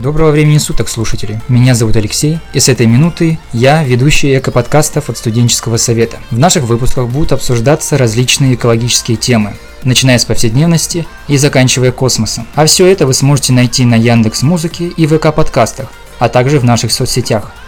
Доброго времени суток, слушатели. Меня зовут Алексей, и с этой минуты я ведущий эко-подкастов от студенческого совета. В наших выпусках будут обсуждаться различные экологические темы, начиная с повседневности и заканчивая космосом. А все это вы сможете найти на Яндекс Музыке и ВК подкастах, а также в наших соцсетях –